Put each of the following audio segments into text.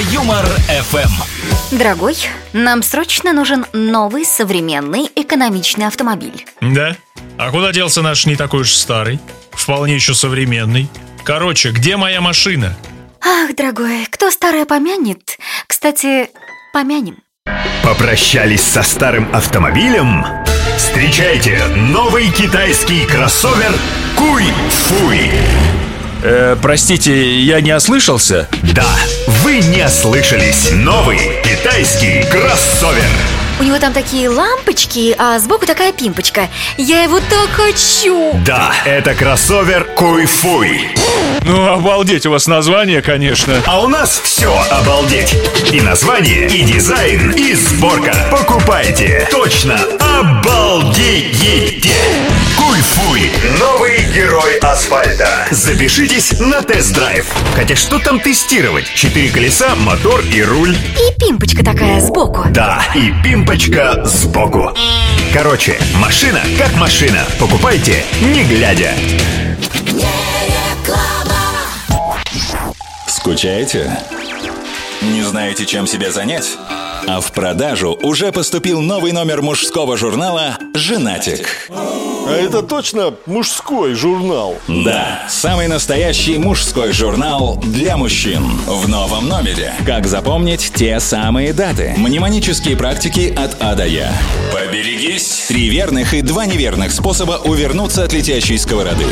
Юмор ФМ. Дорогой, нам срочно нужен новый современный экономичный автомобиль. Да? А куда делся наш не такой уж старый? Вполне еще современный. Короче, где моя машина? Ах, дорогой, кто старое помянет? Кстати, помянем. Попрощались со старым автомобилем? Встречайте новый китайский кроссовер Куй-Фуй. Э, простите, я не ослышался? Да, вы не ослышались. Новый китайский кроссовер. У него там такие лампочки, а сбоку такая пимпочка. Я его так хочу! Да, это кроссовер Куй-Фуй. Ну, обалдеть, у вас название, конечно. А у нас все обалдеть. И название, и дизайн, и сборка. Покупайте. Точно обалдеете. Куй-Фуй. Новый герой асфальта. Запишитесь на тест-драйв. Хотя что там тестировать? Четыре колеса, мотор и руль. И пимпочка такая сбоку. Да, и пимпочка сбоку. Короче, машина как машина. Покупайте, не глядя. Скучаете? Не знаете, чем себя занять? А в продажу уже поступил новый номер мужского журнала «Женатик». А это точно мужской журнал? Да, самый настоящий мужской журнал для мужчин. В новом номере. Как запомнить те самые даты? Мнемонические практики от А до Я. Поберегись! Три верных и два неверных способа увернуться от летящей сковороды.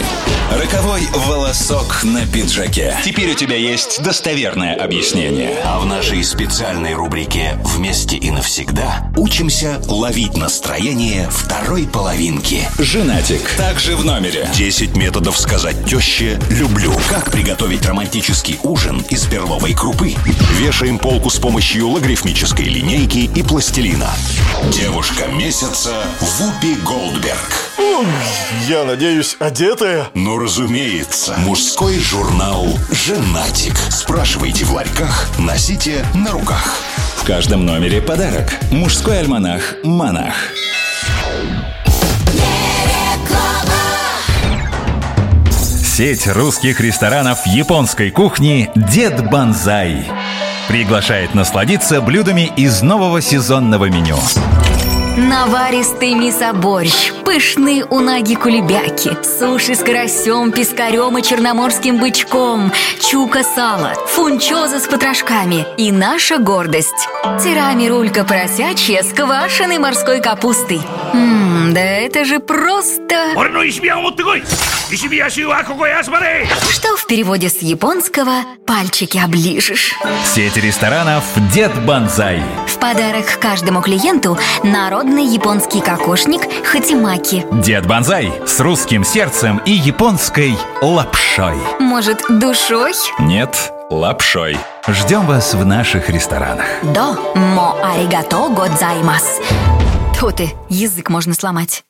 Роковой волосок на пиджаке. Теперь у тебя есть достоверное объяснение. А в нашей специальной рубрике «Вместе и навсегда» учимся ловить настроение второй половинки. Женатик. Также в номере. 10 методов сказать теще «люблю». Как приготовить романтический ужин из перловой крупы. Вешаем полку с помощью логарифмической линейки и пластилина. Девушка месяца Вупи Голдберг. Я надеюсь, одетая? Ну, разумеется. Мужской журнал «Женатик». Спрашивайте в ларьках, носите на руках. В каждом номере подарок. Мужской альманах «Монах». Сеть русских ресторанов японской кухни «Дед Банзай» приглашает насладиться блюдами из нового сезонного меню. Наваристый мисо-борщ, пышные унаги-кулебяки, суши с карасем, пескарем и черноморским бычком, чука-сало, фунчоза с потрошками и наша гордость – тирами-рулька поросячья с квашеной морской капустой. Ммм, да это же просто... Что в переводе с японского «пальчики оближешь». Сеть ресторанов «Дед Бонзай». В подарок каждому клиенту народный японский кокошник хатимаки. «Дед Бонзай» с русским сердцем и японской лапшой. Может, душой? Нет, лапшой. Ждем вас в наших ресторанах. До мо аригато годзаймас. Тьфу ты, язык можно сломать.